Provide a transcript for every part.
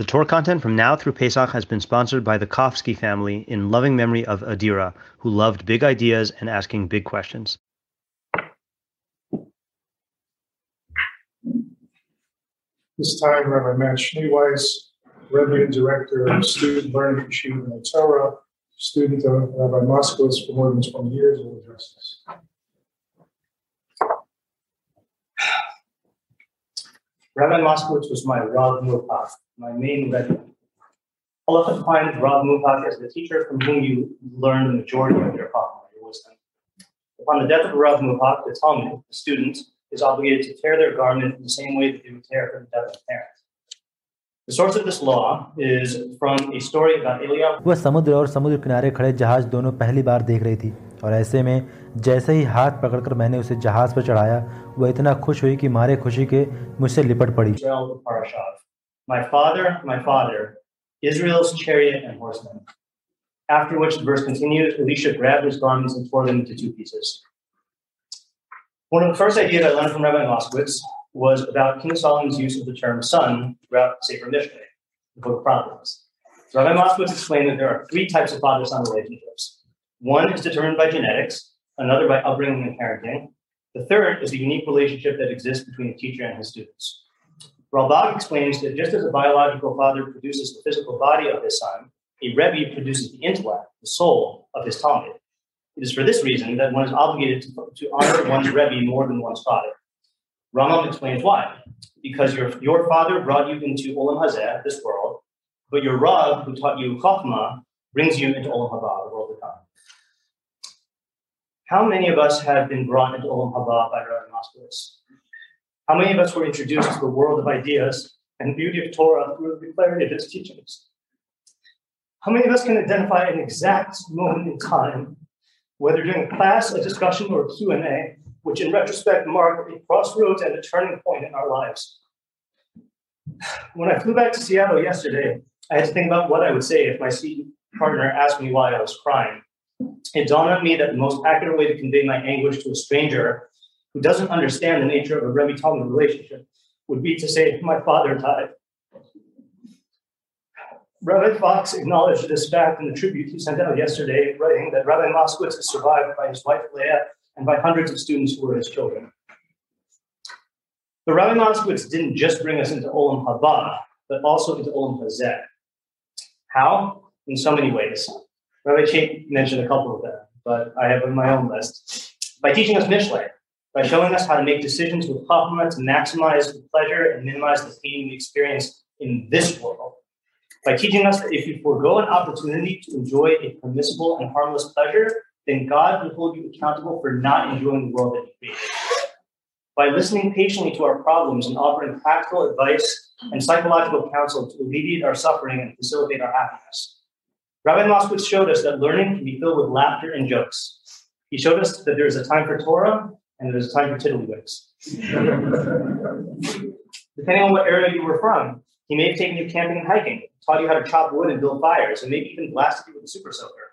The Torah content from now through Pesach has been sponsored by the Kofsky family in loving memory of Adira, who loved big ideas and asking big questions. This time, Rabbi Matt Schneeweiss, Rebbe and Director of Student Learning Yeshiva in Torah, student of Rabbi Moskowitz for more than 20 years, will address us. Rabbi Moskowitz was my Rav Muvhak, my main Rebbe. Allah defines Rav Murpak as the teacher from whom you learn the majority of your Chachma, your wisdom. Upon the death of Rav Murpak, the Talmud, the student, is obligated to tear their garment in the same way that they would tear from the death of a parent. The source of this law is from a story about Eliyahu. वह समुद्र और समुद्र किनारे खड़े जहाज़ दोनों पहली बार देख रही थी और ऐसे में जैसे ही हाथ पकड़कर मैंने उसे जहाज़ पर चढ़ाया वह इतना खुश हुई कि मारे खुशी के मुझसे लिपट पड़ी the. My father, my father, Israel's chariot and horsemen. After which the verse continues, Elisha grabbed his garments and tore them into two pieces. One of the first ideas I learned from Rabbi Moskowitz was about King Solomon's use of the term son throughout Sefer Mishlei, the book of Proverbs. Rabbi Moskowitz explained that there are three types of father-son relationships. One is determined by genetics, another by upbringing and parenting. The third is the unique relationship that exists between a teacher and his students. Ralbag explains that just as a biological father produces the physical body of his son, a Rebbe produces the intellect, the soul of his Talmid. It is for this reason that one is obligated to, to honor one's Rebbe more than one's father. Rambam explains why. Because your, your father brought you into Olam Hazeh, this world, but your Rav, who taught you Chachma, brings you into Olam Haba, the world to come. How many of us have been brought into Olam Haba by Rabbi Moskowitz? How many of us were introduced to the world of ideas and beauty of Torah through the clarity of its teachings? How many of us can identify an exact moment in time, whether during a class, a discussion, or a Q&A, which in retrospect marked a crossroads and a turning point in our lives? When I flew back to Seattle yesterday, I had to think about what I would say if my seat partner asked me why I was crying. It dawned on me that the most accurate way to convey my anguish to a stranger who doesn't understand the nature of a Rebbe Talmid relationship would be to say, My father died. Rabbi Fox acknowledged this fact in the tribute he sent out yesterday, writing that Rabbi Moskowitz is survived by his wife Leah and by hundreds of students who were his children. But Rabbi Moskowitz didn't just bring us into Olam Haba, but also into Olam Hazeh. How? In so many ways. Rabbi Chait mentioned a couple of them, but I have on my own list. By teaching us Mishle, by showing us how to make decisions with to maximize the pleasure and minimize the pain we experience in this world. By teaching us that if you forego an opportunity to enjoy a permissible and harmless pleasure, then God will hold you accountable for not enjoying the world that He created. By listening patiently to our problems and offering practical advice and psychological counsel to alleviate our suffering and facilitate our happiness. Rabbi Moskowitz showed us that learning can be filled with laughter and jokes. He showed us that there is a time for Torah and there's a time for tiddlywinks. Depending on what area you were from, he may have taken you camping and hiking, taught you how to chop wood and build fires, and maybe even blasted you with a super soaker.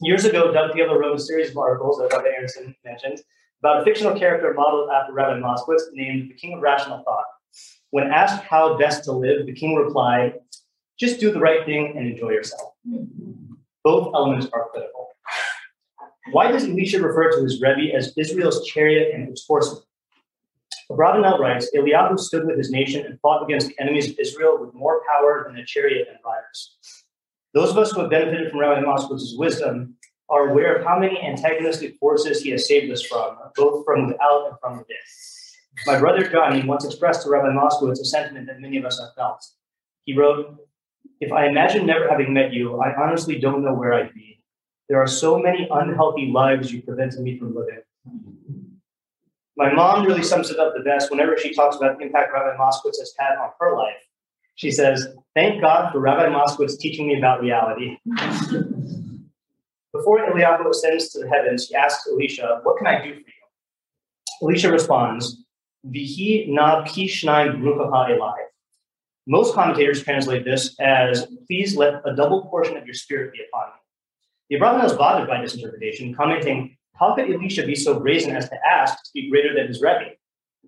Years ago, Doug Thielen wrote a series of articles that Rabbi Aronson mentioned about a fictional character modeled after Rabbi Moskowitz named the King of Rational Thought. When asked how best to live, the king replied, just do the right thing and enjoy yourself. Both elements are critical. Why does Elisha refer to his Rebbe as Israel's chariot and its horsemen? Abravanel writes, Eliyahu stood with his nation and fought against the enemies of Israel with more power than a chariot and riders. Those of us who have benefited from Rabbi Moskowitz's wisdom are aware of how many antagonistic forces he has saved us from, both from without and from within. My brother Johnny once expressed to Rabbi Moskowitz a sentiment that many of us have felt. He wrote, If I imagine never having met you, I honestly don't know where I'd be. There are so many unhealthy lives you prevented me from living. My mom really sums it up the best whenever she talks about the impact Rabbi Moskowitz has had on her life. She says, Thank God for Rabbi Moskowitz teaching me about reality. Before Eliyahu ascends to the heavens, he asks Elisha, What can I do for you? Elisha responds, Vihi na pishnaim bruchaha elai. Most commentators translate this as, Please let a double portion of your spirit be upon me. The Abravanel is bothered by this interpretation, commenting, How could Elisha be so brazen as to ask to be greater than his Rebbe?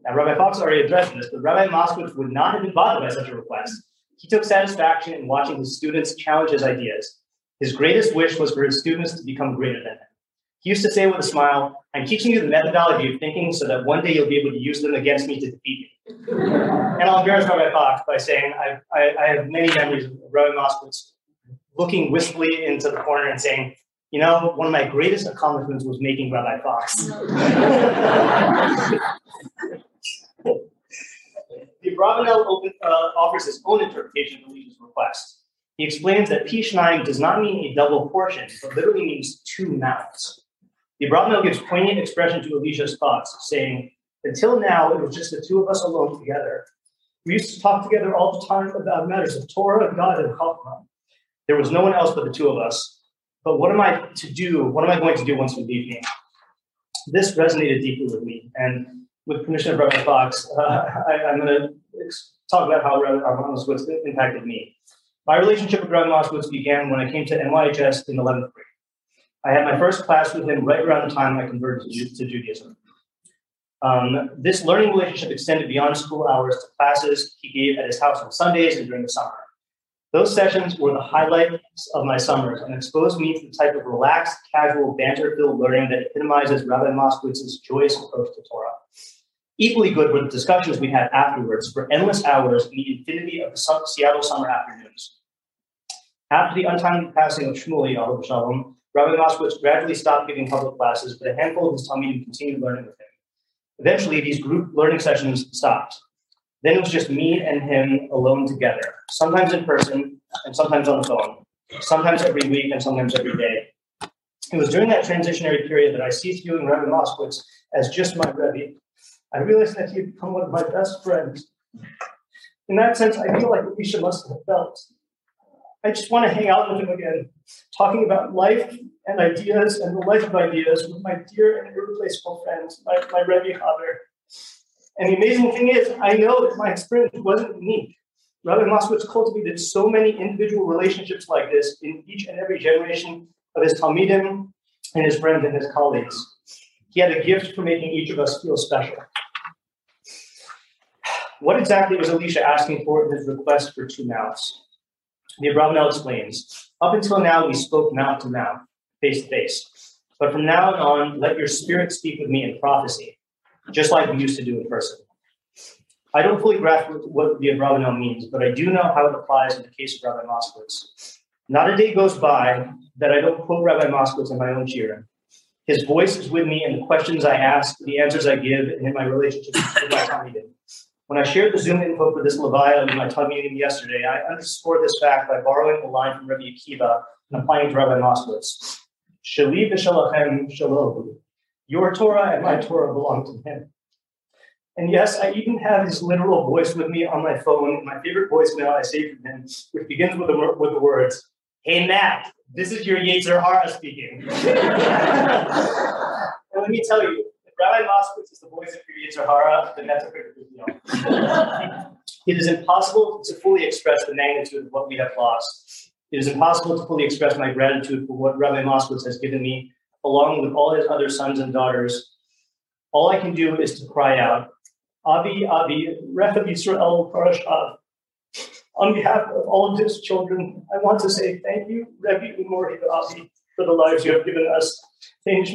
Now, Rabbi Fox already addressed this, but Rabbi Moskowitz would not have been bothered by such a request. He took satisfaction in watching his students challenge his ideas. His greatest wish was for his students to become greater than him. He used to say with a smile, I'm teaching you the methodology of thinking so that one day you'll be able to use them against me to defeat me. and I'll embarrass Rabbi Fox by saying I, I, I have many memories of Rabbi Moskowitz looking wistfully into the corner and saying, you know, one of my greatest accomplishments was making Rabbi Fox. the Abravanel uh, offers his own interpretation of Elisha's request. He explains that Pishnayim does not mean a double portion, but literally means two mouths. The Abravanel gives poignant expression to Elisha's thoughts, saying, Until now, it was just the two of us alone together. We used to talk together all the time about matters of Torah, God, and Chachma. There was no one else but the two of us. But what am I to do? What am I going to do once you leave me? This resonated deeply with me. And with permission of Rabbi Fox, uh, I, am going to talk about how Rabbi Moskowitz impacted me. My relationship with Rabbi Moskowitz began when I came to NYHS in 11th grade. I had my first class with him right around the time I converted to, to Judaism. Um, this learning relationship extended beyond school hours to classes he gave at his house on Sundays and during the summer. Those sessions were the highlights of my summers and exposed me to the type of relaxed, casual, banter-filled learning that epitomizes Rabbi Moskowitz's joyous approach to Torah. Equally good were the discussions we had afterwards for endless hours in the infinity of the Seattle summer afternoons. After the untimely passing of Shmuley, Shalom, Rabbi Moskowitz gradually stopped giving public classes, but a handful of his Talmidim continued learning with him. Eventually, these group learning sessions stopped. Then it was just me and him alone together, sometimes in person and sometimes on the phone, sometimes every week and sometimes every day. It was during that transitionary period that I ceased viewing Rabbi Moskowitz as just my Rebbe. I realized that he had become one of my best friends. In that sense, I feel like Elisha must have felt. I just want to hang out with him again, talking about life and ideas and the life of ideas with my dear and irreplaceable friend, my, my Rebbe Haber. And the amazing thing is, I know that my experience wasn't unique. Rabbi Moskowitz cultivated so many individual relationships like this in each and every generation of his Talmidim and his friends and his colleagues. He had a gift for making each of us feel special. What exactly was Elisha asking for in his request for two mouths? The Abravanel explains Up until now, we spoke mouth to mouth, face to face. But from now on, let your spirit speak with me in prophecy just like we used to do in person. I don't fully grasp what the Abravanel means, but I do know how it applies in the case of Rabbi Moskowitz. Not a day goes by that I don't quote Rabbi Moskowitz in my own shiurim. His voice is with me in the questions I ask, the answers I give, and in my relationship with my Talmidim. When I shared the Zoom info for this Levaya with my Talmidim yesterday, I underscored this fact by borrowing a line from Rabbi Akiva and applying it to Rabbi Moskowitz. Shali v'shalachem shalohu. Your Torah and my Torah belong to him. And yes, I even have his literal voice with me on my phone, my favorite voicemail I saved from him, which begins with the, with the words, Hey, Matt, this is your Yetzer Hara speaking. and let me tell you, if Rabbi Moskowitz is the voice of your Yetzer Hara, then that's a pretty good deal. it is impossible to fully express the magnitude of what we have lost. It is impossible to fully express my gratitude for what Rabbi Moskowitz has given me along with all his other sons and daughters, all I can do is to cry out, Abi, Abi, Rechav Yisrael Parashav. On behalf of all of his children, I want to say thank you, Rebbe Umori Abi, for the lives you have given us. Thank you,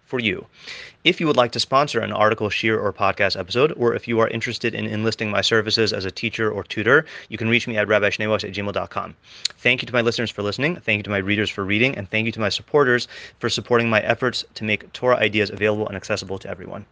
for you. If you would like to sponsor an article, shiur, or podcast episode, or if you are interested in enlisting my services as a teacher or tutor, you can reach me at rabbischneeweiss at gmail.com. Thank you to my listeners for listening. Thank you to my readers for reading. And thank you to my supporters for supporting my efforts to make Torah ideas available and accessible to everyone.